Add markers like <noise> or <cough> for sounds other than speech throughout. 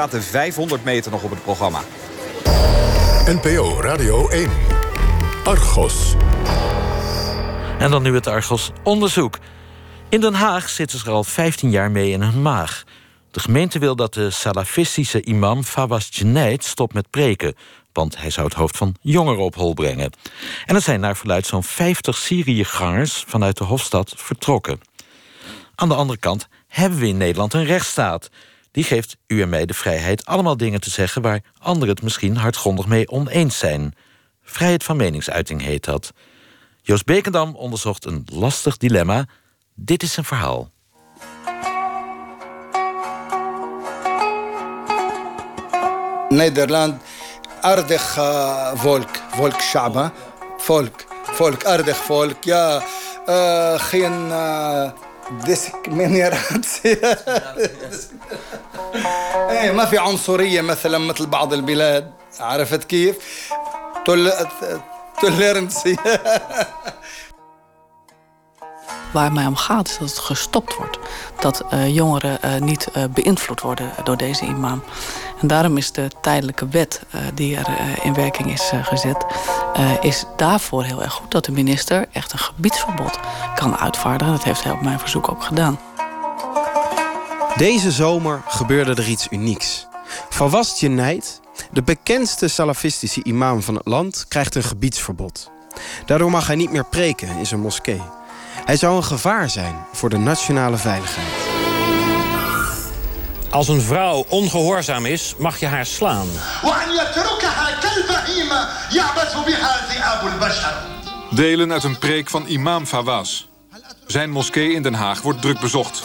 staat de 500 meter nog op het programma. NPO Radio 1. Argos. En dan nu het Argos onderzoek. In Den Haag zitten ze er al 15 jaar mee in hun maag. De gemeente wil dat de salafistische imam Fawaz Geneid stopt met preken. Want hij zou het hoofd van jongeren op hol brengen. En er zijn naar verluid zo'n 50 Syriëgangers vanuit de Hofstad vertrokken. Aan de andere kant hebben we in Nederland een rechtsstaat die geeft u en mij de vrijheid allemaal dingen te zeggen waar anderen het misschien hardgrondig mee oneens zijn. Vrijheid van meningsuiting heet dat. Joost Bekendam onderzocht een lastig dilemma. Dit is een verhaal. Nederland, aardig eh, volk, volk shaba, volk, volk, aardig volk, ja, eh, geen... Eh, discriminatie. <laughs> إيه ما في عنصرية مثلا مثل بعض البلاد عرفت كيف؟ توليرنسي <laughs> Waar mij om gaat is dat het gestopt wordt. Dat uh, jongeren uh, niet uh, beïnvloed worden door deze imam. En daarom is de tijdelijke wet die er in werking is gezet... is daarvoor heel erg goed dat de minister echt een gebiedsverbod kan uitvaardigen. Dat heeft hij op mijn verzoek ook gedaan. Deze zomer gebeurde er iets unieks. Fawaz Jenaid, de bekendste salafistische imam van het land, krijgt een gebiedsverbod. Daardoor mag hij niet meer preken in zijn moskee. Hij zou een gevaar zijn voor de nationale veiligheid. Als een vrouw ongehoorzaam is, mag je haar slaan. Delen uit een preek van imam Fawaz. Zijn moskee in Den Haag wordt druk bezocht.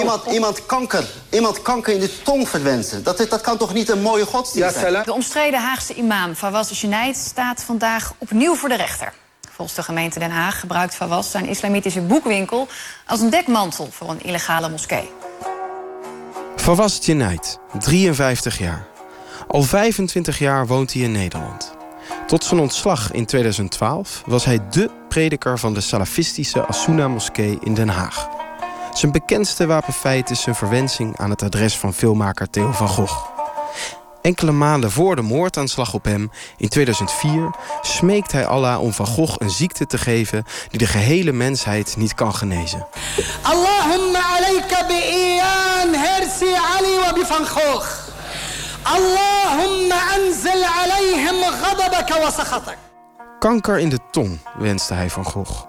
Iemand, iemand, kanker, iemand kanker in de tong verwensen. Dat, dat kan toch niet een mooie godsdienst zijn? De omstreden Haagse imam Fawaz Geneid staat vandaag opnieuw voor de rechter. De gemeente Den Haag gebruikt Fawaz zijn islamitische boekwinkel... als een dekmantel voor een illegale moskee. Fawaz Geneid, 53 jaar. Al 25 jaar woont hij in Nederland. Tot zijn ontslag in 2012 was hij dé prediker van de salafistische Asuna-moskee in Den Haag. Zijn bekendste wapenfeit is zijn verwensing aan het adres van filmmaker Theo van Gogh. Enkele maanden voor de moordaanslag op hem in 2004 smeekt hij Allah om Van Gogh een ziekte te geven die de gehele mensheid niet kan genezen. Allahumma alayka bi hersi Ali wa bi Van Gogh. Allahumma anzil alayhim ghadabaka wa sakhatak. Kanker in de tong wenste hij van Gogh.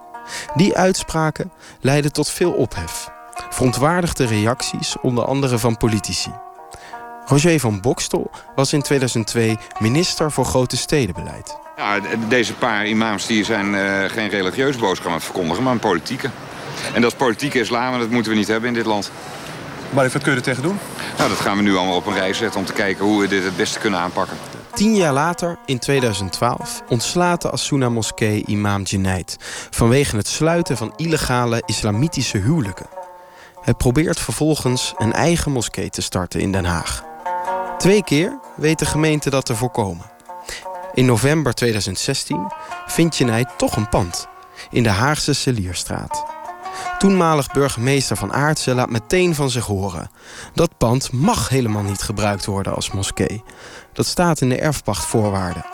Die uitspraken leidden tot veel ophef. Verontwaardigde reacties, onder andere van politici. Roger van Bokstel was in 2002 minister voor grote stedenbeleid. Ja, deze paar imams die zijn uh, geen religieuze boodschap aan het verkondigen, maar een politieke. En dat is politieke islam en dat moeten we niet hebben in dit land. Maar wat kun je er tegen doen? Nou, dat gaan we nu allemaal op een rij zetten om te kijken hoe we dit het beste kunnen aanpakken. Tien jaar later, in 2012, ontslaat de Asuna-moskee imam Junaid... vanwege het sluiten van illegale islamitische huwelijken. Hij probeert vervolgens een eigen moskee te starten in Den Haag. Twee keer weet de gemeente dat te voorkomen. In november 2016 vindt Junaid toch een pand... in de Haagse Celierstraat. Toenmalig burgemeester van Aartsen laat meteen van zich horen. Dat pand mag helemaal niet gebruikt worden als moskee. Dat staat in de erfpachtvoorwaarden.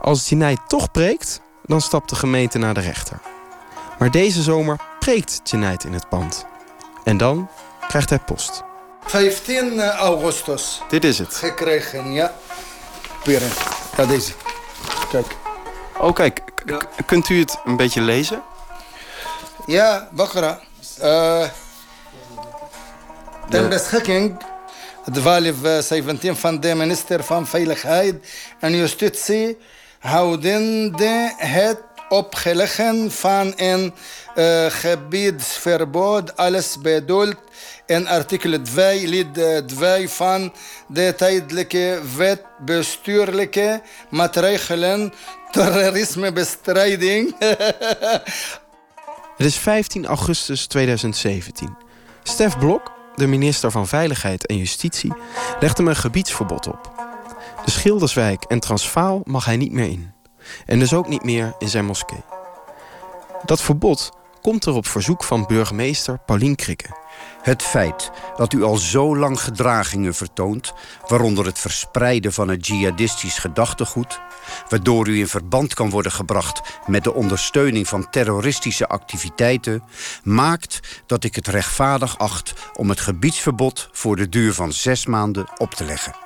Als Jinai toch preekt, dan stapt de gemeente naar de rechter. Maar deze zomer preekt Jinai in het pand. En dan krijgt hij post. 15 augustus. Dit is het. Gekregen, ja. Peren. Ja, deze. Kijk. Oh, kijk. Kunt u het een beetje lezen? Ja, Bakra. Uh, ten beschikking de value 17 van de minister van Veiligheid en Justitie houdende het opgeleggen van een uh, gebiedsverbod alles bedoeld in artikel 2 lid 2 van de tijdelijke wet bestuurlijke maatregelen terrorismebestrijding <laughs> Het is 15 augustus 2017. Stef Blok, de minister van Veiligheid en Justitie, legt hem een gebiedsverbod op. De Schilderswijk en Transvaal mag hij niet meer in. En dus ook niet meer in zijn moskee. Dat verbod komt er op verzoek van burgemeester Paulien Krikke. Het feit dat u al zo lang gedragingen vertoont, waaronder het verspreiden van het jihadistisch gedachtegoed, waardoor u in verband kan worden gebracht met de ondersteuning van terroristische activiteiten, maakt dat ik het rechtvaardig acht om het gebiedsverbod voor de duur van zes maanden op te leggen.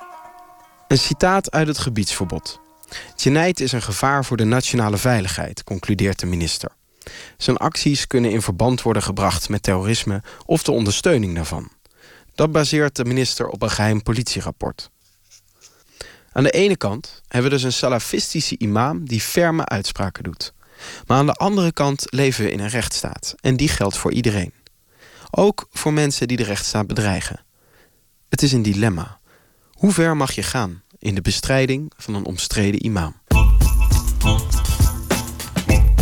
Een citaat uit het gebiedsverbod. Jeneid is een gevaar voor de nationale veiligheid, concludeert de minister. Zijn acties kunnen in verband worden gebracht met terrorisme of de ondersteuning daarvan. Dat baseert de minister op een geheim politierapport. Aan de ene kant hebben we dus een salafistische imam die ferme uitspraken doet. Maar aan de andere kant leven we in een rechtsstaat en die geldt voor iedereen. Ook voor mensen die de rechtsstaat bedreigen. Het is een dilemma. Hoe ver mag je gaan in de bestrijding van een omstreden imam?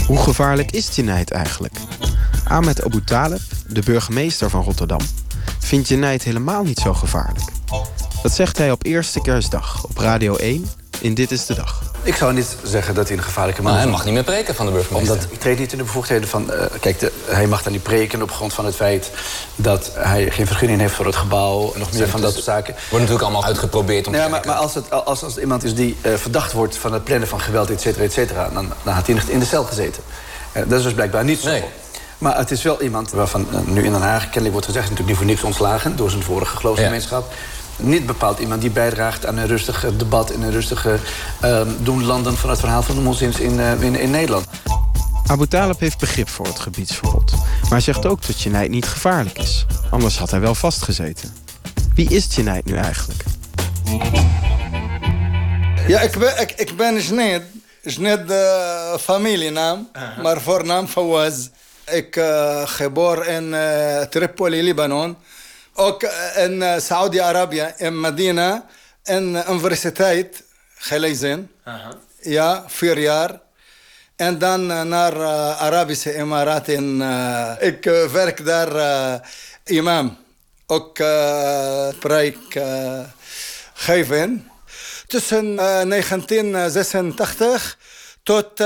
Hoe gevaarlijk is Jenaid eigenlijk? Ahmed Abu Taleb, de burgemeester van Rotterdam, vindt Jenaid helemaal niet zo gevaarlijk. Dat zegt hij op eerste kerstdag op Radio 1 in Dit is de Dag. Ik zou niet zeggen dat hij een gevaarlijke man is. hij mag niet meer preken van de burgemeester. Omdat ik treed niet in de bevoegdheden van... Uh, kijk, de, hij mag dan niet preken op grond van het feit... dat hij geen vergunning heeft voor het gebouw... en nog meer van dat soort zaken. Wordt natuurlijk allemaal uitgeprobeerd om ja, te maar, maar als, het, als, als iemand is die uh, verdacht wordt van het plannen van geweld, et cetera, et cetera... dan, dan had hij in de cel gezeten. Uh, dat is dus blijkbaar niet zo. Nee. Maar het is wel iemand waarvan nu in Den Haag kennelijk wordt gezegd... natuurlijk niet voor niks ontslagen door zijn vorige geloofsgemeenschap... Ja niet bepaald iemand die bijdraagt aan een rustig debat... en een rustige uh, doen landen van het verhaal van de moslims in, uh, in, in, Nederland. Abu Talib heeft begrip voor het gebiedsverbod. Maar zegt ook dat Jenaid niet gevaarlijk is. Anders had hij wel vastgezeten. Wie is Jenaid nu eigenlijk? Ja, ik ben, ik, ik ben Jenaid. Jenaid de familienaam, uh -huh. maar voornaam Fawaz. Ik uh, geboren in Tripoli, Libanon. Ook in Saudi-Arabië, in Medina, in universiteit gelezen. Uh -huh. Ja, vier jaar. En dan naar uh, Arabische Emiraten. Uh, ik werk daar imam. Ook preek geven. Tussen 1986 tot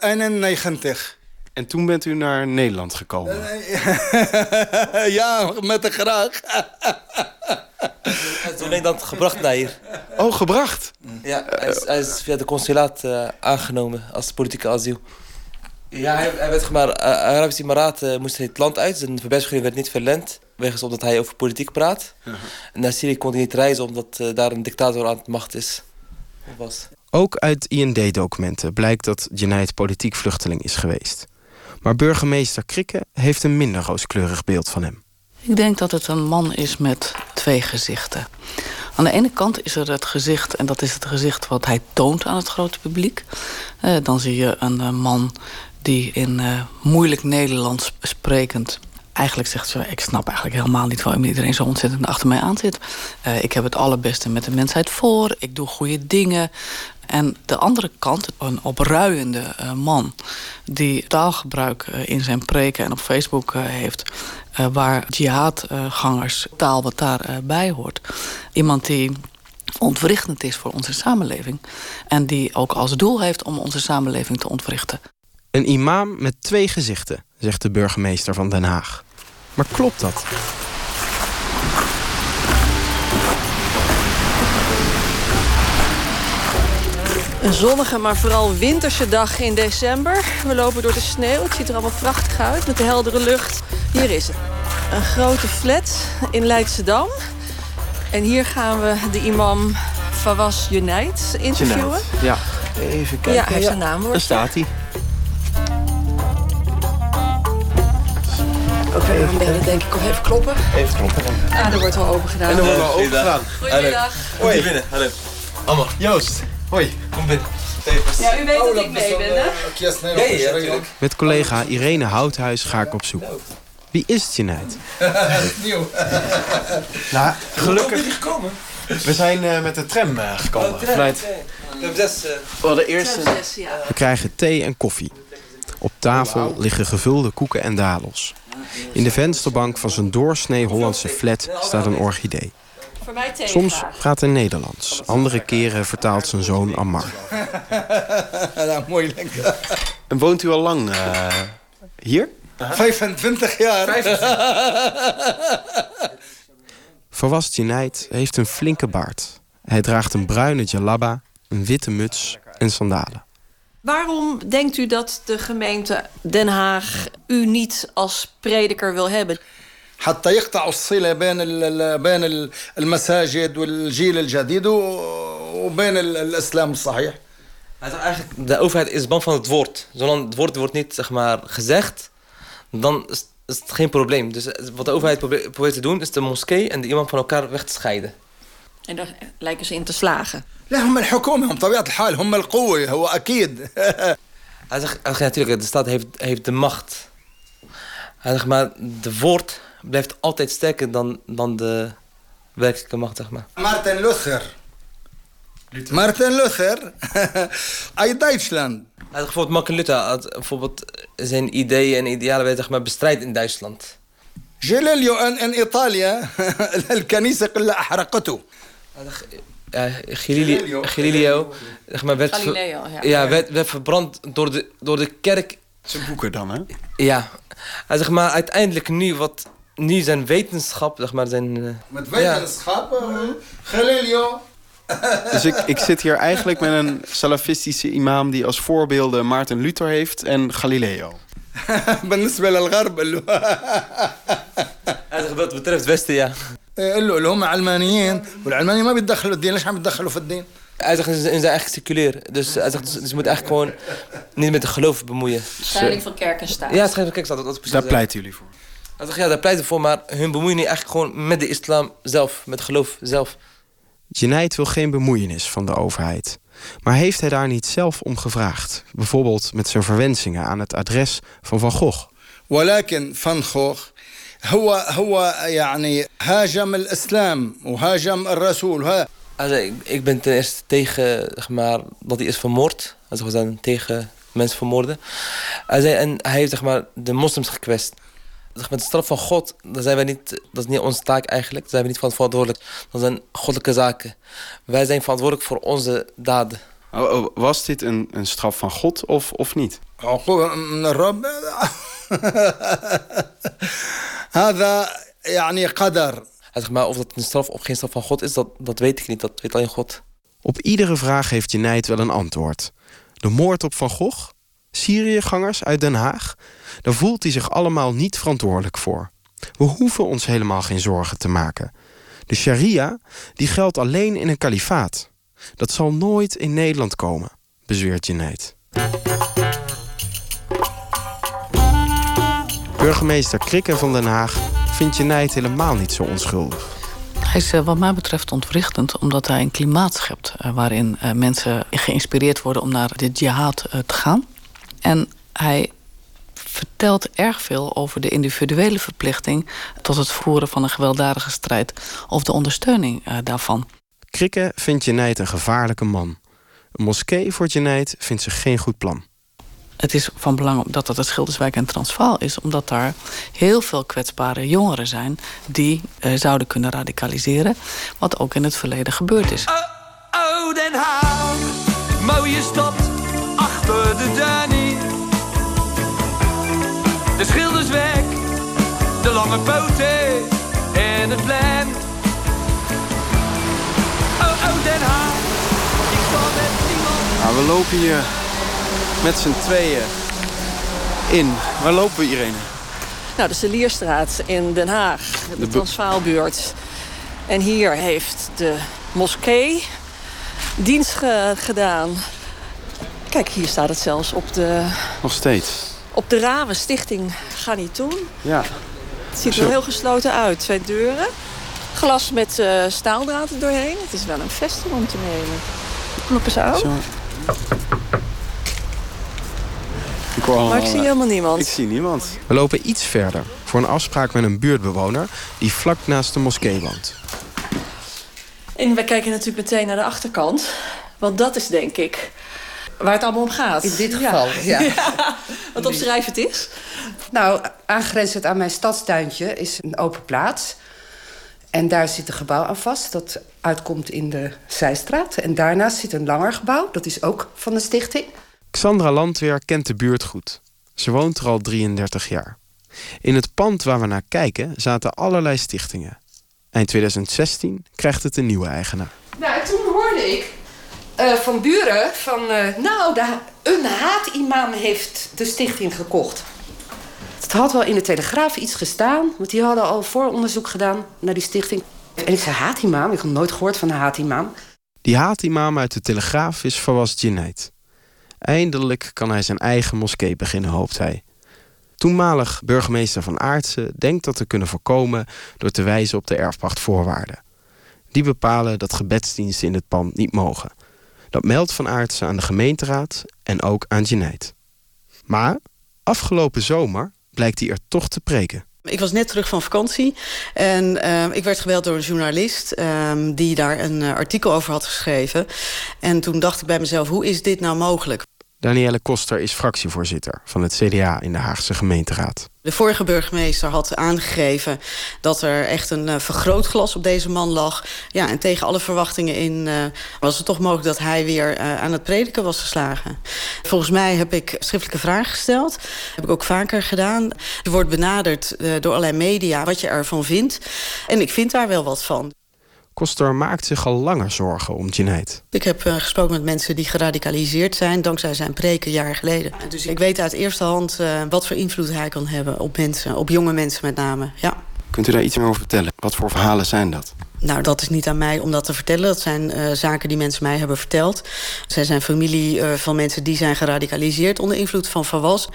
91. En toen bent u naar Nederland gekomen? <laughs> ja, met de graag. Hij is in Nederland gebracht naar hier. Oh, gebracht? Ja, hij is, hij is via de consulaat uh, aangenomen als politieke asiel. Ja, hij, hij werd maar uh, Arabische Emiraten moest het land uit. Zijn verblijfsvergunning werd niet verlend. Wegens omdat hij over politiek praat. Uh -huh. En naar Syrië kon hij niet reizen omdat uh, daar een dictator aan de macht is. Was. Ook uit IND-documenten blijkt dat Jenaid politiek vluchteling is geweest. Maar burgemeester Krikke heeft een minder rooskleurig beeld van hem. Ik denk dat het een man is met twee gezichten. Aan de ene kant is er het gezicht, en dat is het gezicht wat hij toont aan het grote publiek. Uh, dan zie je een uh, man die in uh, moeilijk Nederlands sprekend eigenlijk zegt ze, ik snap eigenlijk helemaal niet waarom iedereen zo ontzettend achter mij aan zit. Uh, ik heb het allerbeste met de mensheid voor, ik doe goede dingen. En de andere kant, een opruiende uh, man die taalgebruik uh, in zijn preken en op Facebook heeft, waar jihadgangers taal wat daarbij hoort. Iemand die ontwrichtend is voor onze samenleving en die ook als doel heeft om onze samenleving te ontwrichten. Een imam met twee gezichten, zegt de burgemeester van Den Haag. Maar klopt dat? Een zonnige, maar vooral winterse dag in december. We lopen door de sneeuw. Het ziet er allemaal prachtig uit met de heldere lucht. Hier is het. Een grote flat in Leidschendam. En hier gaan we de imam Fawaz Junaid interviewen. Ja, even kijken. Ja, hij heeft zijn naam. Daar staat hij. Okay, ben je denk ik nog even kloppen. Even kloppen. Ah, er wordt wel open gedaan. En er wordt wel open gedaan. Goedemiddag. Hoi. binnen. Hallo. Allemaal. Joost. Hoi. Kom binnen. Ja, u weet dat ik mee ben, hè? Ja, ja, natuurlijk. Met collega Irene Houthuis ga ik op zoek. Wie is Jenaid? <laughs> Nieuw. nou, gelukkig. Hoe gekomen? We zijn uh, met de tram uh, gekomen. Oh, tram. Vanuit... Tram 6. Uh... Oh, de eerste. We krijgen thee en koffie. Op tafel liggen gevulde koeken en dadels. In de vensterbank van zijn doorsnee Hollandse flat staat een orchidee. Soms praat hij Nederlands. Andere keren vertaalt zijn zoon Ammar. Ja, moeilijk. En woont u al lang uh, hier? 25 jaar. <laughs> Fawaz Junaid heeft een flinke baard. Hij draagt een bruine jalabba, een witte muts en sandalen. Waarom denkt u dat de gemeente Den Haag u niet als prediker wil hebben? حتى يقطعوا الصلة بين ال- بين ال- المساجد والجيل الجديد و- وبين ال- الإسلام الصحيح Hij zegt eigenlijk, de overheid is bang van het woord. Zolang het woord wordt niet zeg maar, gezegd, dan is, is het geen probleem. Dus eh, wat de overheid probeert, probeert te doen, is de moskee en de imam van elkaar weg te scheiden. En daar lijken ze in te slagen. لا هم الحكومة هم طبيعة الحال هم القوة هو أكيد <laughs> Hij zegt, hij zegt natuurlijk, de staat heeft, heeft de macht. Hij zegt maar, de woord blijft altijd sterker dan, dan de werkelijke macht, zeg maar. مارتن لوثر مارتن لوثر <laughs> أي دايتشلاند Hij zegt bijvoorbeeld Martin Luther had bijvoorbeeld zijn ideeën en idealen werden zeg maar, bestrijd in Duitsland. جيليليو إن, إن إيطاليا <laughs> الكنيسة كلها أحرقته Ja, Galileo, Galileo zeg maar, werd, ver- Galileo, ja. ja, werd, werd verbrand door de, door de kerk. Zijn boeken dan, hè? Ja. Hij zegt maar uiteindelijk nu wat nu zijn wetenschap, zeg maar zijn. eh, met ja. wetenschap Galileo <laughs> Dus ik, ik zit hier eigenlijk met een salafistische imam... die als voorbeelden Maarten Luther heeft en Galileo. <laughs> بالنسبة للغرب قال له Hij zegt wat betreft het Westen, ja. قال له اللي هم علمانيين والعلمانيين ما بيتدخلوا الدين ليش عم يتدخلوا في الدين Hij zegt ze zijn eigenlijk seculier. Dus hij zegt dus, dus je moet eigenlijk gewoon niet met het geloof bemoeien. Scheiding van kerk en staat. Ja, scheiding van kerk staat. Dat is precies Daar zo. pleiten jullie voor. Hij zegt ja, daar pleiten we voor, maar hun bemoeien niet eigenlijk gewoon met de islam zelf, met het geloof zelf. Junaid wil geen bemoeienis van de overheid. Maar heeft hij daar niet zelf om gevraagd? Bijvoorbeeld met zijn verwensingen aan het adres van Van Gogh. ولكن فان خوخ هو هو يعني هاجم الاسلام وهاجم الرسول ها Hij zei, ik, ik ben ten eerste tegen zeg maar, dat hij is vermoord. Hij zei, we zijn tegen mensen vermoorden. Hij zei, en hij heeft zeg maar, de moslims gekwetst. Zeg maar, de straf van God, dat, zijn wij niet, dat is niet onze taak eigenlijk. Daar zijn we niet van verantwoordelijk. Dat zijn goddelijke zaken. Wij zijn verantwoordelijk voor onze daden. Oh, oh, was dit een, een straf van God of, of niet? <laughs> عقوبة من الرب هذا يعني قدر Hij zegt, maar of dat een straf of geen straf van God is, dat, dat weet ik niet. Dat weet alleen God. Op iedere vraag heeft Junaid wel een antwoord. De moord op Van Gogh? Syriëgangers uit Den Haag? Daar voelt hij zich allemaal niet verantwoordelijk voor. We hoeven ons helemaal geen zorgen te maken. De sharia die geldt alleen in een kalifaat. Dat zal nooit in Nederland komen, bezweert Junaid. Burgemeester Krikke van Den Haag vindt Junaid helemaal niet zo onschuldig. Hij is eh, wat mij betreft ontwrichtend omdat hij een klimaat schept... eh, waarin eh, mensen geïnspireerd worden om naar de jihad te gaan. En hij vertelt erg veel over de individuele verplichting... tot het voeren van een gewelddadige strijd of de ondersteuning daarvan. Krikke vindt Junaid een gevaarlijke man. Een moskee voor Junaid vindt ze geen goed plan. Het is van belang dat dat het Schilderswijk en Transvaal is... omdat daar heel veel kwetsbare jongeren zijn... die eh, zouden kunnen radicaliseren. Wat ook in het verleden gebeurd is. Oh, Den Haag, mooie stad achter de Danny. De schilders weg, de lange poten en het plan. Oh, oh, Den Haag, ik sta met niemand. Nou, we lopen hier met z'n tweeën in. Waar lopen we, Irene? Nou, de Celierstraat in Den Haag, de, De bu- Transvaalbuurt. En hier heeft de moskee dienst ge- gedaan. Kijk, hier staat het zelfs op de, Nog steeds. op de ramen. Stichting Garnitoen. Ja. Het ziet er Zo. heel gesloten uit. Twee deuren. Glas met eh, staaldraad er doorheen. Het is wel een vesting om te nemen. Kloppen ze ook? Zo. Ik hoor allemaal, Maar ik zie eh, helemaal niemand. Ik zie niemand. We lopen iets verder voor een afspraak met een buurtbewoner die vlak naast de moskee woont. En we kijken natuurlijk meteen naar de achterkant. Want dat is denk ik waar het allemaal om gaat. In dit geval, ja. <laughs> Wat opschrijf het is? Nou, aangrenzend aan mijn stadstuintje is een open plaats. En daar zit een gebouw aan vast dat uitkomt in de Zijstraat. En daarnaast zit een langer gebouw, dat is ook van de stichting. Xandra Landweer kent de buurt goed. Ze woont er al 33 jaar. In het pand waar we naar kijken zaten allerlei stichtingen. Eind 2016 krijgt het een nieuwe eigenaar. Nou, en toen hoorde ik eh, van buren van... eh, nou, de, een haat-imam heeft de stichting gekocht. Het had wel in de Telegraaf iets gestaan... want die hadden al vooronderzoek gedaan naar die stichting. En ik zei, haat-imam? Ik had nooit gehoord van een haat-imam. Die haatimam uit de Telegraaf is Fawaz Jinnait. Eindelijk kan hij zijn eigen moskee beginnen, hoopt hij. Toenmalig burgemeester van Aartsen denkt dat te kunnen voorkomen door te wijzen op de erfpachtvoorwaarden. Die bepalen dat gebedsdiensten in het pand niet mogen. Dat meldt van Aartsen aan de gemeenteraad en ook aan Jinnait. Maar afgelopen zomer blijkt hij er toch te preken. Ik was net terug van vakantie en uh, ik werd gebeld door een journalist uh, die daar een uh, artikel over had geschreven. En toen dacht ik bij mezelf, hoe is dit nou mogelijk? Danielle Koster is fractievoorzitter van het CDA in de Haagse gemeenteraad. De vorige burgemeester had aangegeven dat er echt een uh, vergrootglas op deze man lag. Ja, en tegen alle verwachtingen in uh, was het toch mogelijk dat hij weer uh, aan het prediken was geslagen. Volgens mij heb ik schriftelijke vragen gesteld. Heb ik ook vaker gedaan. Er wordt benaderd door allerlei media wat je ervan vindt. En ik vind daar wel wat van. Koster maakt zich al langer zorgen om Jinnait. Ik heb uh, gesproken met mensen die geradicaliseerd zijn... dankzij zijn preken jaren geleden. Dus ik weet uit eerste hand uh, wat voor invloed hij kan hebben op mensen. Op jonge mensen met name, ja. Kunt u daar iets meer over vertellen? Wat voor verhalen zijn dat? Nou, dat is niet aan mij om dat te vertellen. Dat zijn uh, zaken die mensen mij hebben verteld. Zij zijn familie uh, van mensen die zijn geradicaliseerd onder invloed van Fawaz.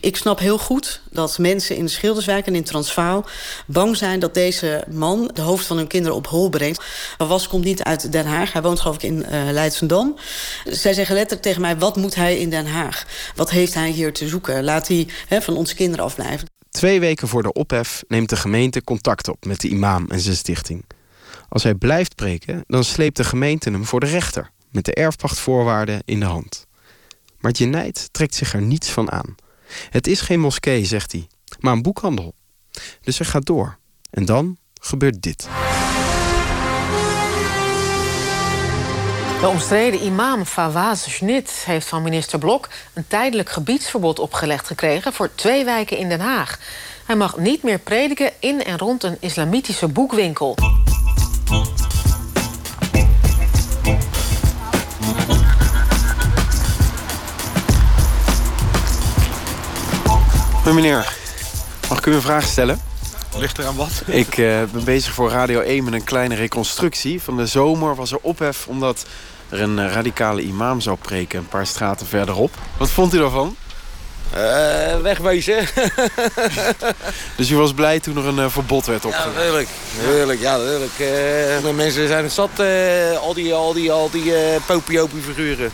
Ik snap heel goed dat mensen in Schilderswijk en in Transvaal bang zijn dat deze man de hoofd van hun kinderen op hol brengt. Fawaz komt niet uit Den Haag. Hij woont geloof ik in uh, Leidsendam. Zij zeggen letterlijk tegen mij, wat moet hij in Den Haag? Wat heeft hij hier te zoeken? Laat hij van onze kinderen afblijven. Twee weken voor de ophef neemt de gemeente contact op met de imam en zijn stichting. Als hij blijft preken, dan sleept de gemeente hem voor de rechter... met de erfpachtvoorwaarden in de hand. Maar Jinnait trekt zich er niets van aan. Het is geen moskee, zegt hij, maar een boekhandel. Dus hij gaat door. En dan gebeurt dit. De omstreden imam Fawaz Schnit heeft van minister Blok... een tijdelijk gebiedsverbod opgelegd gekregen voor twee wijken in Den Haag. Hij mag niet meer prediken in en rond een islamitische boekwinkel. Meneer, mag ik u een vraag stellen? Ligt er aan wat? Ik uh, ben bezig voor Radio 1 met een kleine reconstructie. Van de zomer was er ophef omdat er een uh, radicale imam zou preken... een paar straten verderop. Wat vond u daarvan? Uh, wegwezen. <laughs> dus u was blij toen er een uh, verbod werd opgelegd? Ja, heerlijk. Heerlijk, ja, heerlijk. Uh, de mensen zijn het zat, al die, al die, al die popiopie figuren.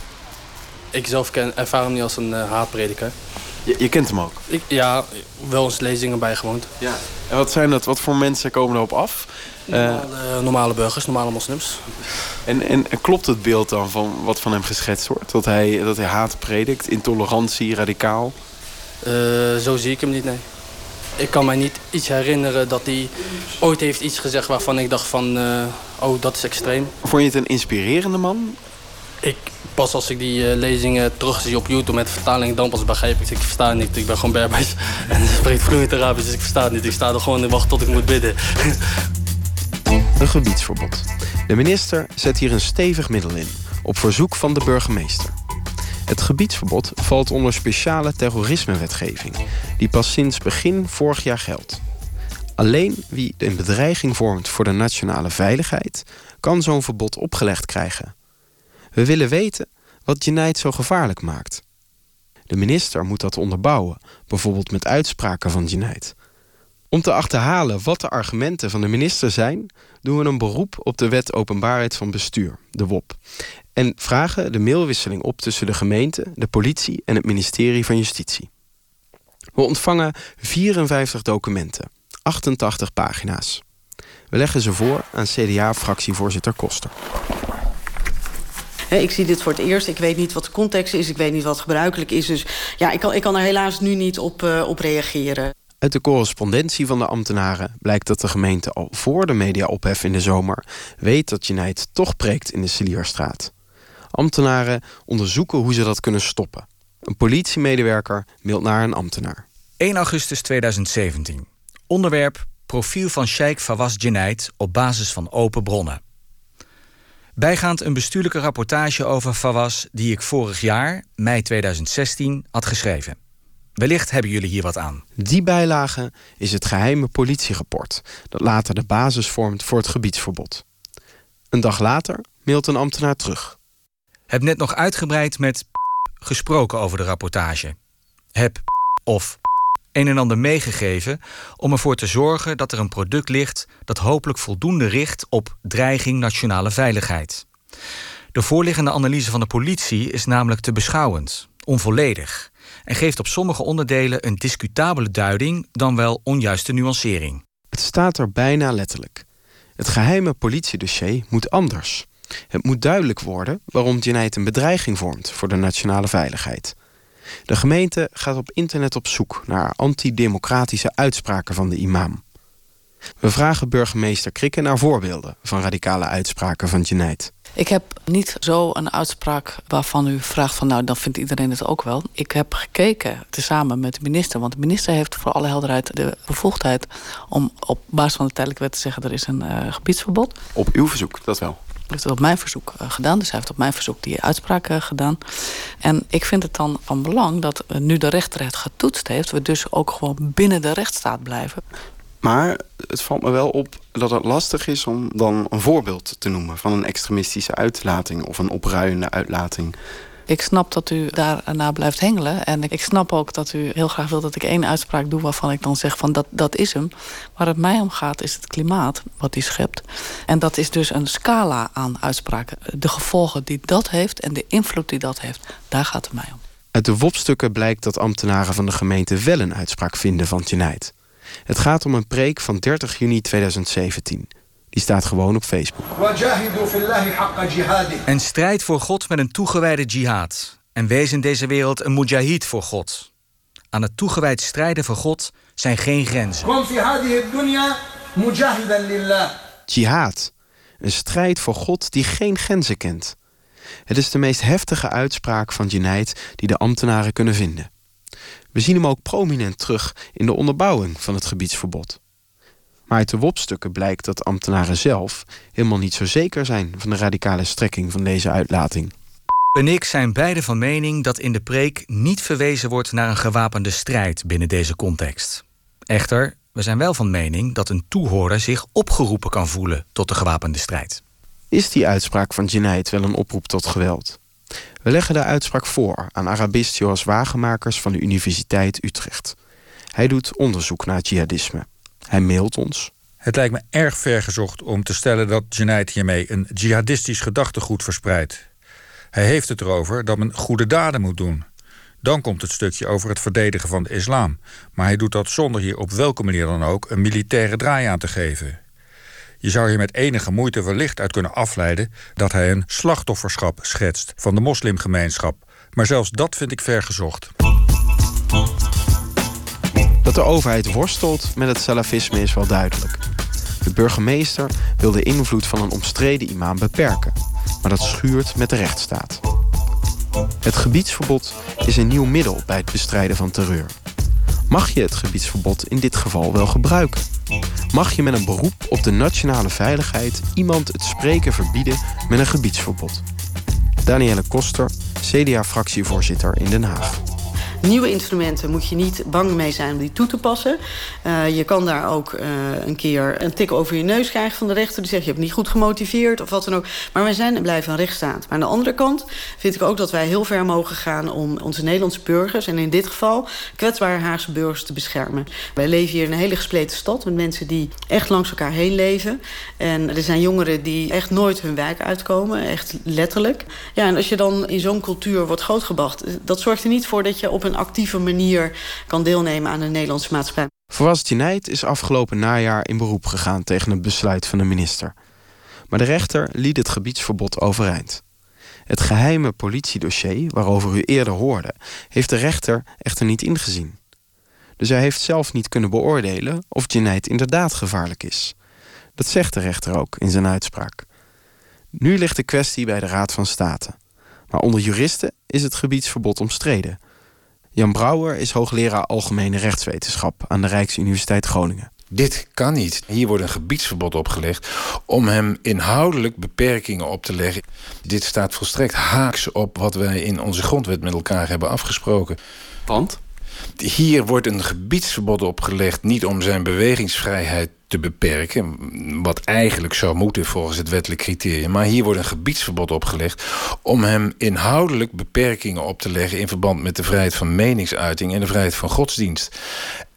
Ik zelf ken, ervaar hem niet als een haatprediker. Je, je, kent hem ook? Ik, ja, wel eens lezingen bijgewoond. Ja. En wat zijn dat? Wat voor mensen komen erop af? Normale, normale burgers, normale moslims. En, en, en, klopt het beeld dan van wat van hem geschetst wordt? Dat hij, dat hij haat predikt, intolerantie, radicaal? Uh, zo zie ik hem niet, nee. Ik kan mij niet iets herinneren dat hij ooit heeft iets gezegd waarvan ik dacht van... Uh, oh, dat is extreem. Vond je het een inspirerende man? Ik, pas als ik die uh, lezingen terugzie op YouTube met vertaling... dan pas begrijp ik, ik versta niet. Ik ben gewoon Berbers <laughs> en spreekt vloeiend Arabisch, dus ik versta niet. Ik sta er gewoon in wacht tot ik moet bidden. <laughs> Een gebiedsverbod. De minister zet hier een stevig middel in, op verzoek van de burgemeester. Het gebiedsverbod valt onder speciale terrorismewetgeving, die pas sinds begin vorig jaar geldt. Alleen wie een bedreiging vormt voor de nationale veiligheid, kan zo'n verbod opgelegd krijgen. We willen weten wat Jinnait zo gevaarlijk maakt. De minister moet dat onderbouwen, bijvoorbeeld met uitspraken van Jinnait. Om te achterhalen wat de argumenten van de minister zijn, doen we een beroep op de Wet Openbaarheid van Bestuur, de WOP. En vragen de mailwisseling op tussen de gemeente, de politie en het ministerie van Justitie. We ontvangen 54 documenten, 88 pagina's. We leggen ze voor aan CDA-fractievoorzitter Koster. Ik zie dit voor het eerst. Ik weet niet wat de context is. Ik weet niet wat gebruikelijk is. Dus ja, ik kan, ik kan er helaas nu niet op, uh, op reageren. Uit de correspondentie van de ambtenaren blijkt dat de gemeente al voor de media-ophef in de zomer weet dat Jinnait toch preekt in de Celierstraat. Ambtenaren onderzoeken hoe ze dat kunnen stoppen. Een politiemedewerker mailt naar een ambtenaar. 1 augustus 2017. Onderwerp profiel van Sheikh Fawaz Jenaid op basis van open bronnen. Bijgaand een bestuurlijke rapportage over Fawaz die ik vorig jaar, mei 2016, had geschreven. Wellicht hebben jullie hier wat aan. Die bijlage is het geheime politierapport dat later de basis vormt voor het gebiedsverbod. Een dag later mailt een ambtenaar terug. Heb net nog uitgebreid met gesproken over de rapportage. Heb of een en ander meegegeven om ervoor te zorgen dat er een product ligt dat hopelijk voldoende richt op dreiging nationale veiligheid. De voorliggende analyse van de politie is namelijk te beschouwend, onvolledig en geeft op sommige onderdelen een discutabele duiding dan wel onjuiste nuancering. Het staat er bijna letterlijk. Het geheime politiedossier moet anders. Het moet duidelijk worden waarom Jenaid een bedreiging vormt voor de nationale veiligheid. De gemeente gaat op internet op zoek naar antidemocratische uitspraken van de imam. We vragen burgemeester Krikke naar voorbeelden van radicale uitspraken van Jenaid. Ik heb niet zo een uitspraak waarvan u vraagt van nou dan vindt iedereen het ook wel. Ik heb gekeken tezamen met de minister, want de minister heeft voor alle helderheid de bevoegdheid om op basis van de tijdelijke wet te zeggen er is een uh, gebiedsverbod. Op uw verzoek, dat wel heeft het op mijn verzoek uh, gedaan. Dus hij heeft op mijn verzoek die uitspraak uh, gedaan. En ik vind het dan van belang dat uh, nu de rechter het getoetst heeft... we dus ook gewoon binnen de rechtsstaat blijven. Maar het valt me wel op dat het lastig is om dan een voorbeeld te noemen... van een extremistische uitlating of een opruiende uitlating. Ik snap dat u daarna blijft hengelen. En ik snap ook dat u heel graag wilt dat ik één uitspraak doe... waarvan ik dan zeg van dat, dat is hem. Waar het mij om gaat is het klimaat wat hij schept. En dat is dus een scala aan uitspraken. De gevolgen die dat heeft en de invloed die dat heeft, daar gaat het mij om. Uit de WOP-stukken blijkt dat ambtenaren van de gemeente wel een uitspraak vinden van Tjeneid. Het gaat om een preek van 30 juni 2017. Die staat gewoon op Facebook. En strijd voor God met een toegewijde jihad. En wees in deze wereld een mujahid voor God. Aan het toegewijd strijden voor God zijn geen grenzen. Jihad. Een strijd voor God die geen grenzen kent. Het is de meest heftige uitspraak van Junaid die de ambtenaren kunnen vinden. We zien hem ook prominent terug in de onderbouwing van het gebiedsverbod. Maar uit de WOP-stukken blijkt dat ambtenaren zelf helemaal niet zo zeker zijn van de radicale strekking van deze uitlating. En ik zijn beide van mening dat in de preek niet verwezen wordt naar een gewapende strijd binnen deze context. Echter, we zijn wel van mening dat een toehoorder zich opgeroepen kan voelen tot de gewapende strijd. Is die uitspraak van Junaid wel een oproep tot geweld? We leggen de uitspraak voor aan Arabist Joas Wagemakers van de Universiteit Utrecht. Hij doet onderzoek naar jihadisme. Hij mailt ons. Het lijkt me erg vergezocht om te stellen dat Jenaid hiermee een jihadistisch gedachtegoed verspreidt. Hij heeft het erover dat men goede daden moet doen. Dan komt het stukje over het verdedigen van de islam. Maar hij doet dat zonder hier op welke manier dan ook een militaire draai aan te geven. Je zou hier met enige moeite wellicht uit kunnen afleiden dat hij een slachtofferschap schetst van de moslimgemeenschap. Maar zelfs dat vind ik vergezocht. Dat de overheid worstelt met het salafisme is wel duidelijk. De burgemeester wil de invloed van een omstreden imam beperken, maar dat schuurt met de rechtsstaat. Het gebiedsverbod is een nieuw middel bij het bestrijden van terreur. Mag je het gebiedsverbod in dit geval wel gebruiken? Mag je met een beroep op de nationale veiligheid iemand het spreken verbieden met een gebiedsverbod? Danielle Koster, CDA-fractievoorzitter in Den Haag nieuwe instrumenten moet je niet bang mee zijn om die toe te passen. Uh, je kan daar ook uh, een keer een tik over je neus krijgen van de rechter. Die zegt je hebt niet goed gemotiveerd of wat dan ook. Maar wij zijn en blijven een rechtsstaat. Maar aan de andere kant vind ik ook dat wij heel ver mogen gaan... om onze Nederlandse burgers en in dit geval kwetsbare Haagse burgers te beschermen. Wij leven hier in een hele gespleten stad met mensen die echt langs elkaar heen leven. En er zijn jongeren die echt nooit hun wijk uitkomen, echt letterlijk. Ja, en als je dan in zo'n cultuur wordt grootgebracht... dat zorgt er niet voor dat je op een actieve manier kan deelnemen aan de Nederlandse maatschappij. Fawaz Jenaid is afgelopen najaar in beroep gegaan tegen het besluit van de minister. Maar de rechter liet het gebiedsverbod overeind. Het geheime politiedossier, waarover u eerder hoorde, heeft de rechter echter niet ingezien. Dus hij heeft zelf niet kunnen beoordelen of Jenaid inderdaad gevaarlijk is. Dat zegt de rechter ook in zijn uitspraak. Nu ligt de kwestie bij de Raad van State. Maar onder juristen is het gebiedsverbod omstreden. Jan Brouwer is hoogleraar Algemene Rechtswetenschap aan de Rijksuniversiteit Groningen. Dit kan niet. Hier wordt een gebiedsverbod opgelegd om hem inhoudelijk beperkingen op te leggen. Dit staat volstrekt haaks op wat wij in onze grondwet met elkaar hebben afgesproken. Want? Hier wordt een gebiedsverbod opgelegd niet om zijn bewegingsvrijheid te beperken, wat eigenlijk zou moeten volgens het wettelijk criterium. Maar hier wordt een gebiedsverbod opgelegd om hem inhoudelijk beperkingen op te leggen in verband met de vrijheid van meningsuiting en de vrijheid van godsdienst.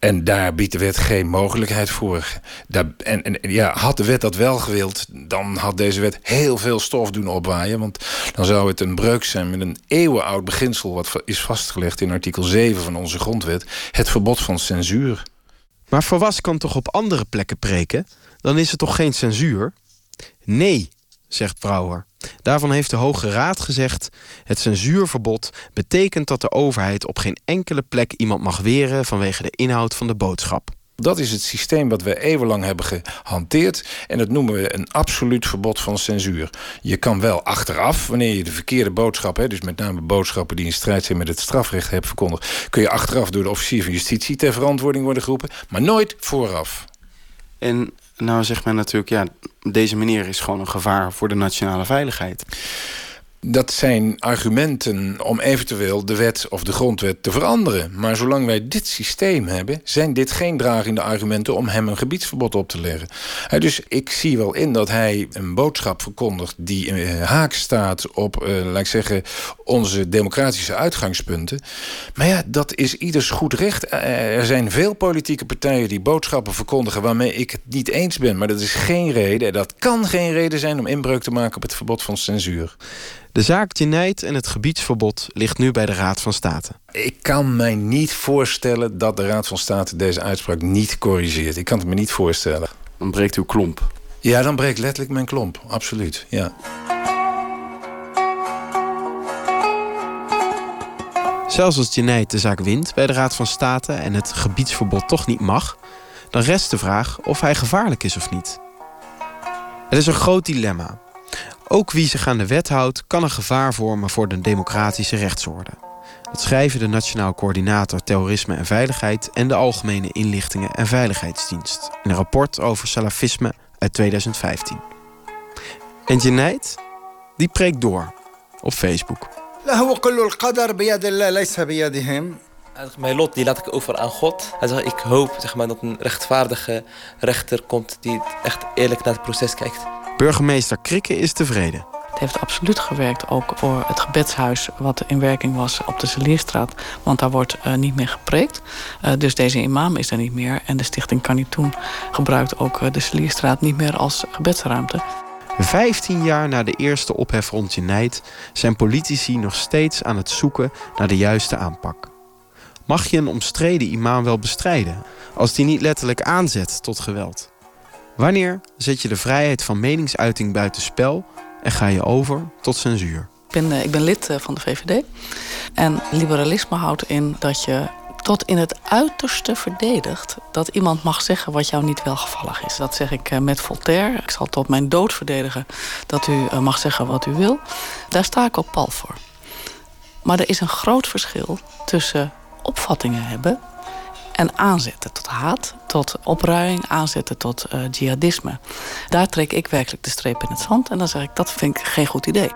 En daar biedt de wet geen mogelijkheid voor. Daar, en, en ja, had de wet dat wel gewild, dan had deze wet heel veel stof doen opwaaien. Want dan zou het een breuk zijn met een eeuwenoud beginsel, wat is vastgelegd in artikel 7 van onze grondwet: het verbod van censuur. Maar Verwas kan toch op andere plekken preken? Dan is het toch geen censuur? Nee, zegt Brouwer. Daarvan heeft de Hoge Raad gezegd: het censuurverbod betekent dat de overheid op geen enkele plek iemand mag weren vanwege de inhoud van de boodschap. Dat is het systeem wat we eeuwenlang hebben gehanteerd. En dat noemen we een absoluut verbod van censuur. Je kan wel achteraf, wanneer je de verkeerde boodschappen... dus met name boodschappen die in strijd zijn met het strafrecht hebt verkondigd... kun je achteraf door de officier van justitie ter verantwoording worden geroepen. Maar nooit vooraf. En nou zegt men natuurlijk, ja, deze meneer is gewoon een gevaar voor de nationale veiligheid. Dat zijn argumenten om eventueel de wet of de grondwet te veranderen. Maar zolang wij dit systeem hebben, zijn dit geen dragende argumenten om hem een gebiedsverbod op te leggen. Dus ik zie wel in dat hij een boodschap verkondigt die eh, haak staat op, eh, laat ik zeggen, onze democratische uitgangspunten. Maar ja, dat is ieders goed recht. Eh, er zijn veel politieke partijen die boodschappen verkondigen waarmee ik het niet eens ben. Maar dat is geen reden, dat kan geen reden zijn om inbreuk te maken op het verbod van censuur. De zaak Geneit en het gebiedsverbod ligt nu bij de Raad van State. Ik kan mij niet voorstellen dat de Raad van State deze uitspraak niet corrigeert. Ik kan het me niet voorstellen. Dan breekt uw klomp. Ja, dan breekt letterlijk mijn klomp. Absoluut, ja. Zelfs als Geneit de zaak wint bij de Raad van State en het gebiedsverbod toch niet mag, dan rest de vraag of hij gevaarlijk is of niet. Het is een groot dilemma. Ook wie zich aan de wet houdt, kan een gevaar vormen voor de democratische rechtsorde. Dat schrijven de Nationaal Coördinator Terrorisme en Veiligheid en de Algemene Inlichtingen en Veiligheidsdienst in een rapport over salafisme uit 2015. En Jenaid, die preekt door op Facebook. Mijn lot die laat ik over aan God. Hij zegt, ik hoop zeg maar, dat een rechtvaardige rechter komt die echt eerlijk naar het proces kijkt. Burgemeester Krikke is tevreden. Het heeft absoluut gewerkt, ook voor het gebedshuis wat in werking was op de Zelierstraat. Want daar wordt uh, niet meer gepreekt. Uh, dus deze imam is er niet meer. En de stichting Kanitoen gebruikt ook uh, de Zelierstraat niet meer als gebedsruimte. Vijftien jaar na de eerste ophef rond Jeneid zijn politici nog steeds aan het zoeken naar de juiste aanpak. Mag je een omstreden imam wel bestrijden als die niet letterlijk aanzet tot geweld? Wanneer zet je de vrijheid van meningsuiting buitenspel en ga je over tot censuur? Ik ben, ik ben lid van de VVD. En liberalisme houdt in dat je tot in het uiterste verdedigt dat iemand mag zeggen wat jou niet welgevallig is. Dat zeg ik met Voltaire. Ik zal tot mijn dood verdedigen dat u mag zeggen wat u wil. Daar sta ik op pal voor. Maar er is een groot verschil tussen opvattingen hebben en aanzetten tot haat, tot opruiing, aanzetten tot uh, jihadisme. Daar trek ik werkelijk de streep in het zand en dan zeg ik dat vind ik geen goed idee.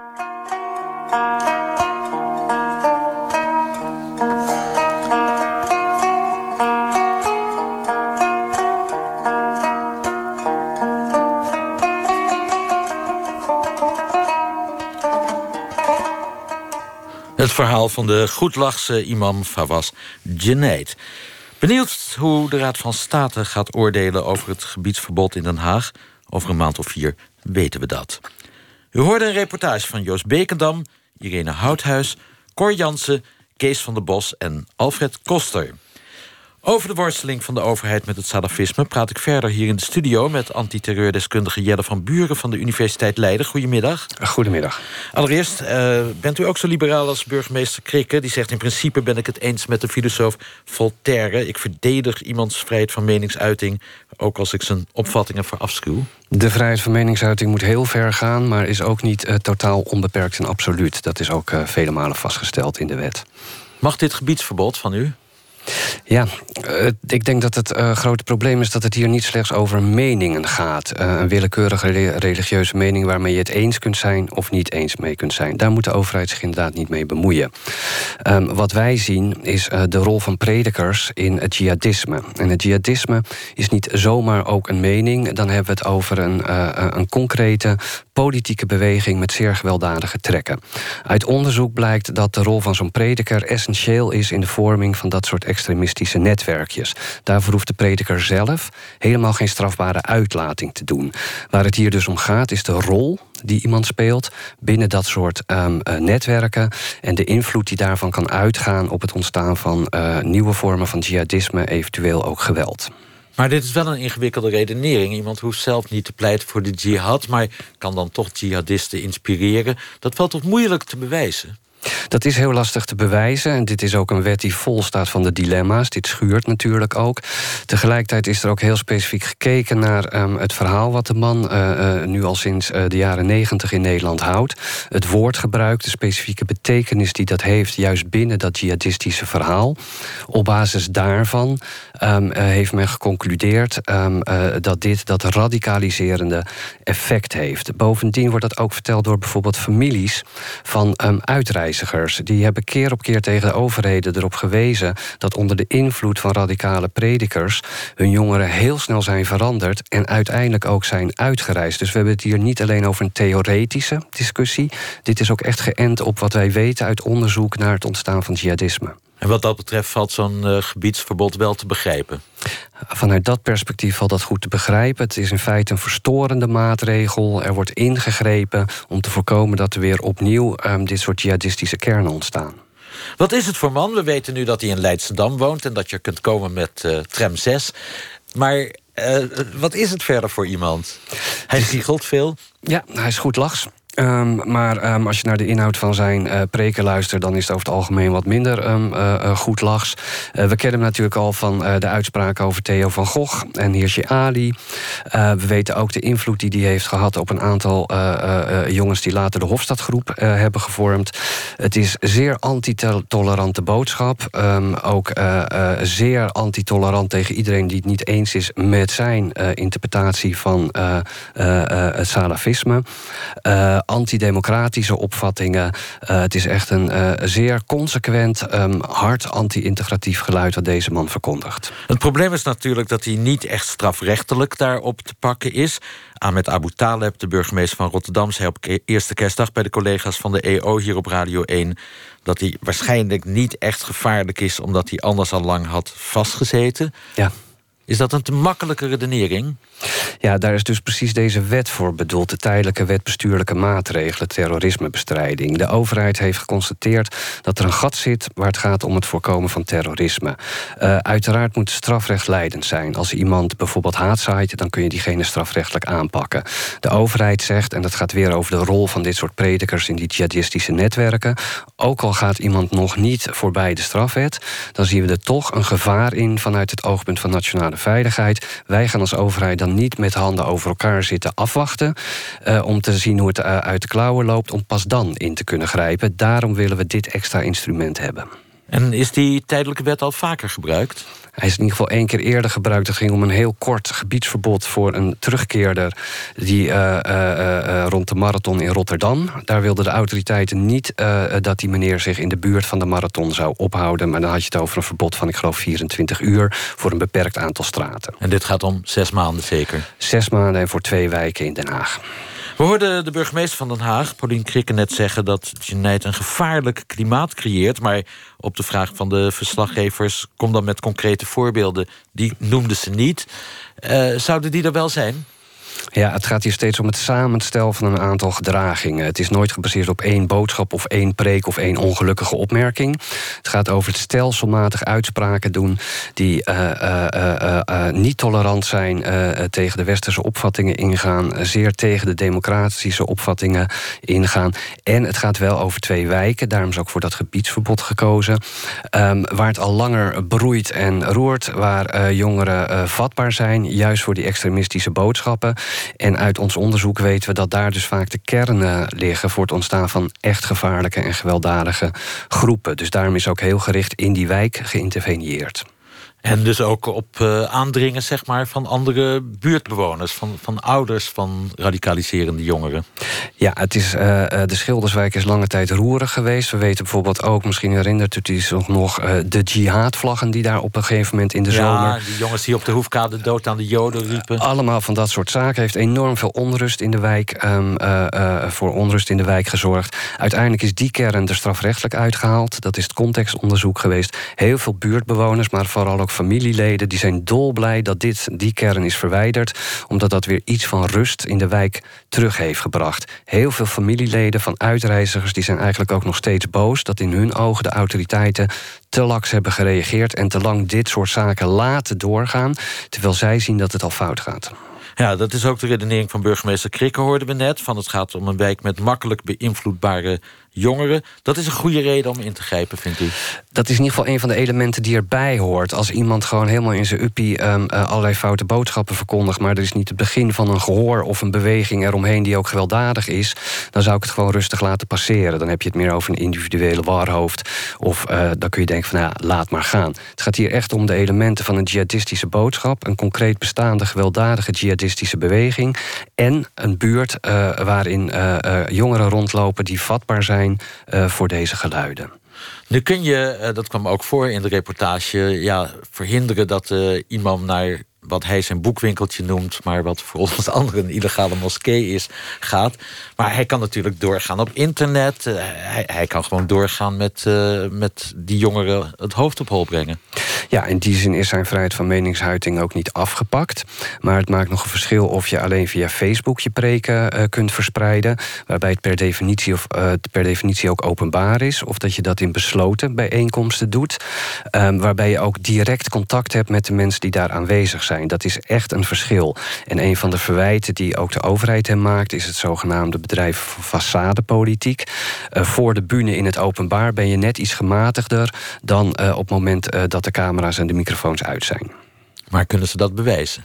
Het verhaal van de goedlachse imam Fawaz Geneid. Benieuwd hoe de Raad van State gaat oordelen over het gebiedsverbod in Den Haag. Over een maand of vier weten we dat. U hoorde een reportage van Joost Bekendam, Irene Houthuis, Cor Jansen, Kees van der Bos en Alfred Koster. Over de worsteling van de overheid met het salafisme praat ik verder hier in de studio met antiterreurdeskundige Jelle van Buren van de Universiteit Leiden. Goedemiddag. Goedemiddag. Allereerst, uh, bent u ook zo liberaal als burgemeester Krikke? Die zegt in principe ben ik het eens met de filosoof Voltaire. Ik verdedig iemands vrijheid van meningsuiting, ook als ik zijn opvattingen verafschuw. De vrijheid van meningsuiting moet heel ver gaan, maar is ook niet uh, totaal onbeperkt en absoluut. Dat is ook uh, vele malen vastgesteld in de wet. Mag dit gebiedsverbod van u? Ja, ik denk dat het uh, grote probleem is dat het hier niet slechts over meningen gaat. Uh, een willekeurige re religieuze mening waarmee je het eens kunt zijn of niet eens mee kunt zijn. Daar moet de overheid zich inderdaad niet mee bemoeien. Um, wat wij zien is de rol van predikers in het jihadisme. En het jihadisme is niet zomaar ook een mening. Dan hebben we het over een, een concrete politieke beweging met zeer gewelddadige trekken. Uit onderzoek blijkt dat de rol van zo'n prediker essentieel is in de vorming van dat soort extremistische netwerkjes. Daarvoor hoeft de prediker zelf helemaal geen strafbare uitlating te doen. Waar het hier dus om gaat, is de rol die iemand speelt binnen dat soort um, uh, netwerken en de invloed die daarvan kan uitgaan op het ontstaan van uh, nieuwe vormen van jihadisme, eventueel ook geweld. Maar dit is wel een ingewikkelde redenering. Iemand hoeft zelf niet te pleiten voor de jihad, maar kan dan toch jihadisten inspireren. Dat valt toch moeilijk te bewijzen? Dat is heel lastig te bewijzen. En dit is ook een wet die vol staat van de dilemma's. Dit schuurt natuurlijk ook. Tegelijkertijd is er ook heel specifiek gekeken naar um, het verhaal wat de man uh, uh, nu al sinds uh, de jaren negentig in Nederland houdt. Het woordgebruik, de specifieke betekenis die dat heeft, juist binnen dat jihadistische verhaal. Op basis daarvan um, heeft men geconcludeerd um, dat dit dat radicaliserende effect heeft. Bovendien wordt dat ook verteld door bijvoorbeeld families van uitreizigers die hebben keer op keer tegen de overheden erop gewezen dat onder de invloed van radicale predikers hun jongeren heel snel zijn veranderd en uiteindelijk ook zijn uitgereisd. Dus we hebben het hier niet alleen over een theoretische discussie. Dit is ook echt geënt op wat wij weten uit onderzoek naar het ontstaan van jihadisme. En wat dat betreft valt zo'n uh, gebiedsverbod wel te begrijpen? Vanuit dat perspectief valt dat goed te begrijpen. Het is in feite een verstorende maatregel. Er wordt ingegrepen om te voorkomen dat er weer opnieuw um, dit soort jihadistische kernen ontstaan. Wat is het voor man? We weten nu dat hij in Leidschendam woont en dat je kunt komen met uh, tram 6. Maar uh, wat is het verder voor iemand? Hij giechelt veel. Ja, hij is goed lachs. Um, maar um, als je naar de inhoud van zijn uh, preken luistert, dan is het over het algemeen wat minder um, goed lachs. We kennen hem natuurlijk al van de uitspraken over Theo van Gogh en Hirsje Ali. we weten ook de invloed die hij heeft gehad op een aantal jongens die later de Hofstadgroep hebben gevormd. Het is zeer antitolerante boodschap. ook zeer antitolerant tegen iedereen die het niet eens is met zijn interpretatie van het salafisme antidemocratische opvattingen. Uh, het is echt een uh, zeer consequent, um, hard anti-integratief geluid wat deze man verkondigt. Het probleem is natuurlijk dat hij niet echt strafrechtelijk daarop te pakken is. Ahmed Abu Taleb, de burgemeester van Rotterdam, zei op eerste kerstdag bij de collega's van de EO hier op Radio 1 dat hij waarschijnlijk niet echt gevaarlijk is, omdat hij anders al lang had vastgezeten. Ja. Is dat een te makkelijke redenering? Ja, daar is dus precies deze wet voor bedoeld. De tijdelijke wet bestuurlijke maatregelen, terrorismebestrijding. De overheid heeft geconstateerd dat er een gat zit waar het gaat om het voorkomen van terrorisme. Uh, uiteraard moet strafrecht leidend zijn. Als iemand bijvoorbeeld haatzaait, dan kun je diegene strafrechtelijk aanpakken. De overheid zegt, en dat gaat weer over de rol van dit soort predikers in die jihadistische netwerken. Ook al gaat iemand nog niet voorbij de strafwet, dan zien we er toch een gevaar in vanuit het oogpunt van nationale veiligheid. Wij gaan als overheid dan niet met handen over elkaar zitten afwachten. Uh, om te zien hoe het uh, uit de klauwen loopt. Om pas dan in te kunnen grijpen. Daarom willen we dit extra instrument hebben. En is die tijdelijke wet al vaker gebruikt? Hij is in ieder geval één keer eerder gebruikt. Het ging om een heel kort gebiedsverbod voor een terugkeerder die uh, uh, uh, rond de marathon in Rotterdam. Daar wilden de autoriteiten niet dat die meneer zich in de buurt van de marathon zou ophouden. Maar dan had je het over een verbod van, ik geloof, 24 uur voor een beperkt aantal straten. En dit gaat om zes maanden zeker? Zes maanden en voor twee wijken in Den Haag. We hoorden de burgemeester van Den Haag, Paulien Krikken, net zeggen dat Jeanette een gevaarlijk klimaat creëert. Maar op de vraag van de verslaggevers, kom dan met concrete voorbeelden. Die noemden ze niet. Uh, zouden die er wel zijn? Ja, het gaat hier steeds om het samenstel van een aantal gedragingen. Het is nooit gebaseerd op één boodschap of één preek of één ongelukkige opmerking. Het gaat over het stelselmatig uitspraken doen die uh, uh, uh, niet tolerant zijn tegen de westerse opvattingen ingaan, zeer tegen de democratische opvattingen ingaan. En het gaat wel over twee wijken, daarom is ook voor dat gebiedsverbod gekozen, um, waar het al langer broeit en roert, waar jongeren vatbaar zijn, juist voor die extremistische boodschappen. En uit ons onderzoek weten we dat daar dus vaak de kernen liggen voor het ontstaan van echt gevaarlijke en gewelddadige groepen. Dus daarom is ook heel gericht in die wijk geïnterveneerd. En dus ook op uh, aandringen zeg maar, van andere buurtbewoners, van, van ouders van radicaliserende jongeren. Ja, het is, uh, de Schilderswijk is lange tijd roerig geweest. We weten bijvoorbeeld ook, misschien herinnert u zich nog, uh, de jihadvlaggen die daar op een gegeven moment in de ja, zomer. Ja, die jongens die op de hoefkade dood aan de Joden riepen. allemaal van dat soort zaken. Heeft enorm veel onrust in de wijk, um, voor onrust in de wijk gezorgd. Uiteindelijk is die kern er strafrechtelijk uitgehaald. Dat is het contextonderzoek geweest. Heel veel buurtbewoners, maar vooral ook familieleden die zijn dolblij dat dit, die kern is verwijderd, omdat dat weer iets van rust in de wijk terug heeft gebracht. Heel veel familieleden van uitreizigers die zijn eigenlijk ook nog steeds boos dat in hun ogen de autoriteiten te laks hebben gereageerd en te lang dit soort zaken laten doorgaan, terwijl zij zien dat het al fout gaat. Ja, dat is ook de redenering van burgemeester Krikke, hoorden we net. Van het gaat om een wijk met makkelijk beïnvloedbare jongeren. Dat is een goede reden om in te grijpen, vindt u? Dat is in ieder geval een van de elementen die erbij hoort. Als iemand gewoon helemaal in zijn uppie um, uh, allerlei foute boodschappen verkondigt... maar er is niet het begin van een gehoor of een beweging eromheen... die ook gewelddadig is, dan zou ik het gewoon rustig laten passeren. Dan heb je het meer over een individuele warhoofd. Of uh, dan kun je denken van, nou, laat maar gaan. Het gaat hier echt om de elementen van een jihadistische boodschap... een concreet bestaande gewelddadige jihadistische beweging... en een buurt uh, waarin jongeren rondlopen die vatbaar zijn uh, voor deze geluiden. Nu kun je, uh, dat kwam ook voor in de reportage, ja, verhinderen dat uh, iemand naar wat hij zijn boekwinkeltje noemt, maar wat voor <laughs> ons anderen een illegale moskee is, gaat. Maar hij kan natuurlijk doorgaan op internet. Uh, hij, hij, kan gewoon doorgaan met, uh, met die jongeren het hoofd op hol brengen. Ja, in die zin is zijn vrijheid van meningsuiting ook niet afgepakt. Maar het maakt nog een verschil of je alleen via Facebook je preken uh, kunt verspreiden. Waarbij het per definitie, of, per definitie ook openbaar is. Of dat je dat in besloten bijeenkomsten doet. Um, waarbij je ook direct contact hebt met de mensen die daar aanwezig zijn. Dat is echt een verschil. En een van de verwijten die ook de overheid hem maakt, is het zogenaamde bedrijf façadepolitiek. Uh, voor de bühne in het openbaar ben je net iets gematigder dan uh, op het moment uh, dat de camera's en de microfoons uit zijn. Maar kunnen ze dat bewijzen?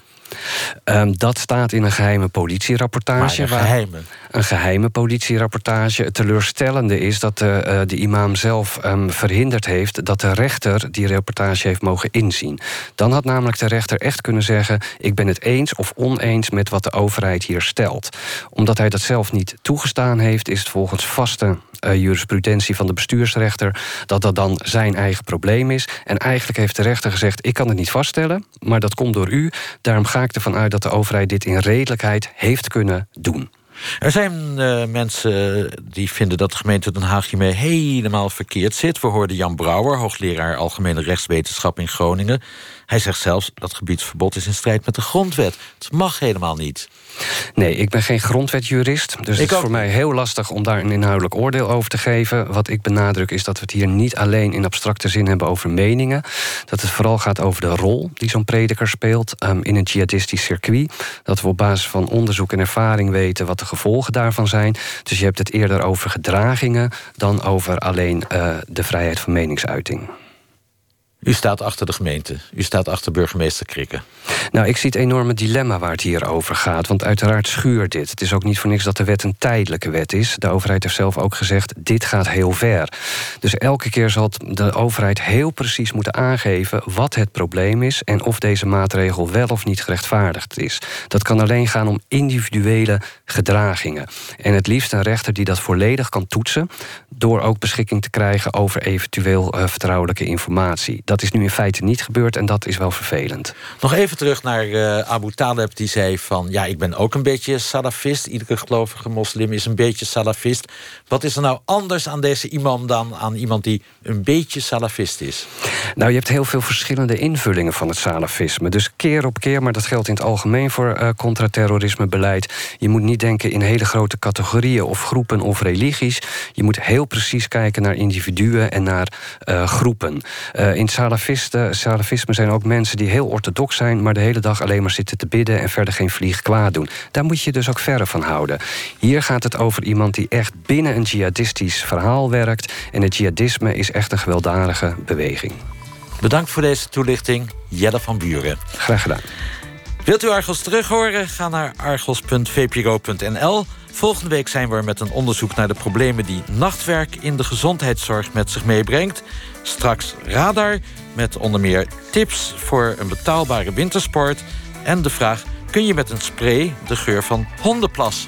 Um, dat staat in een geheime politierapportage. Maar een geheime? Een geheime politierapportage. Het teleurstellende is dat de, uh, de imam zelf um, verhinderd heeft... dat de rechter die reportage heeft mogen inzien. Dan had namelijk de rechter echt kunnen zeggen... ik ben het eens of oneens met wat de overheid hier stelt. Omdat hij dat zelf niet toegestaan heeft... is het volgens vaste uh, jurisprudentie van de bestuursrechter... dat dat dan zijn eigen probleem is. En eigenlijk heeft de rechter gezegd... ik kan het niet vaststellen, maar dat komt door u. Daarom ga ik ervan uit dat de overheid dit in redelijkheid heeft kunnen doen. Er zijn uh, mensen die vinden dat de gemeente Den Haag hiermee helemaal verkeerd zit. We hoorden Jan Brouwer, hoogleraar Algemene Rechtswetenschap in Groningen. Hij zegt zelfs dat gebiedsverbod is in strijd met de grondwet. Het mag helemaal niet. Nee, ik ben geen grondwetjurist. Dus ik het is ook. voor mij heel lastig om daar een inhoudelijk oordeel over te geven. Wat ik benadruk is dat we het hier niet alleen in abstracte zin hebben over meningen. Dat het vooral gaat over de rol die zo'n prediker speelt um, in een jihadistisch circuit. Dat we op basis van onderzoek en ervaring weten wat de gevolgen daarvan zijn. Dus je hebt het eerder over gedragingen dan over alleen uh, de vrijheid van meningsuiting. U staat achter de gemeente. U staat achter burgemeester Krikke. Nou, ik zie het enorme dilemma waar het hier over gaat. Want uiteraard schuurt dit. Het is ook niet voor niks dat de wet een tijdelijke wet is. De overheid heeft zelf ook gezegd, dit gaat heel ver. Dus elke keer zal de overheid heel precies moeten aangeven... wat het probleem is en of deze maatregel wel of niet gerechtvaardigd is. Dat kan alleen gaan om individuele gedragingen. En het liefst een rechter die dat volledig kan toetsen... door ook beschikking te krijgen over eventueel uh, vertrouwelijke informatie. Dat is nu in feite niet gebeurd en dat is wel vervelend. Nog even terug naar uh, Abu Taleb, die zei van... ja, ik ben ook een beetje salafist. Iedere gelovige moslim is een beetje salafist. Wat is er nou anders aan deze imam dan aan iemand die een beetje salafist is? Nou, je hebt heel veel verschillende invullingen van het salafisme. Dus keer op keer, maar dat geldt in het algemeen voor uh, contra-terrorisme-beleid. Je moet niet denken in hele grote categorieën of groepen of religies. Je moet heel precies kijken naar individuen en naar uh, groepen. Uh, in salafisme zijn ook mensen die heel orthodox zijn... maar de hele dag alleen maar zitten te bidden en verder geen vlieg kwaad doen. Daar moet je dus ook verre van houden. Hier gaat het over iemand die echt binnen een jihadistisch verhaal werkt... en het jihadisme is echt een gewelddadige beweging. Bedankt voor deze toelichting, Jelle van Buren. Graag gedaan. Wilt u Argos terughoren? Ga naar argos.vpro.nl. Volgende week zijn we er met een onderzoek naar de problemen die nachtwerk in de gezondheidszorg met zich meebrengt. Straks Radar met onder meer tips voor een betaalbare wintersport. En de vraag: kun je met een spray de geur van hondenplas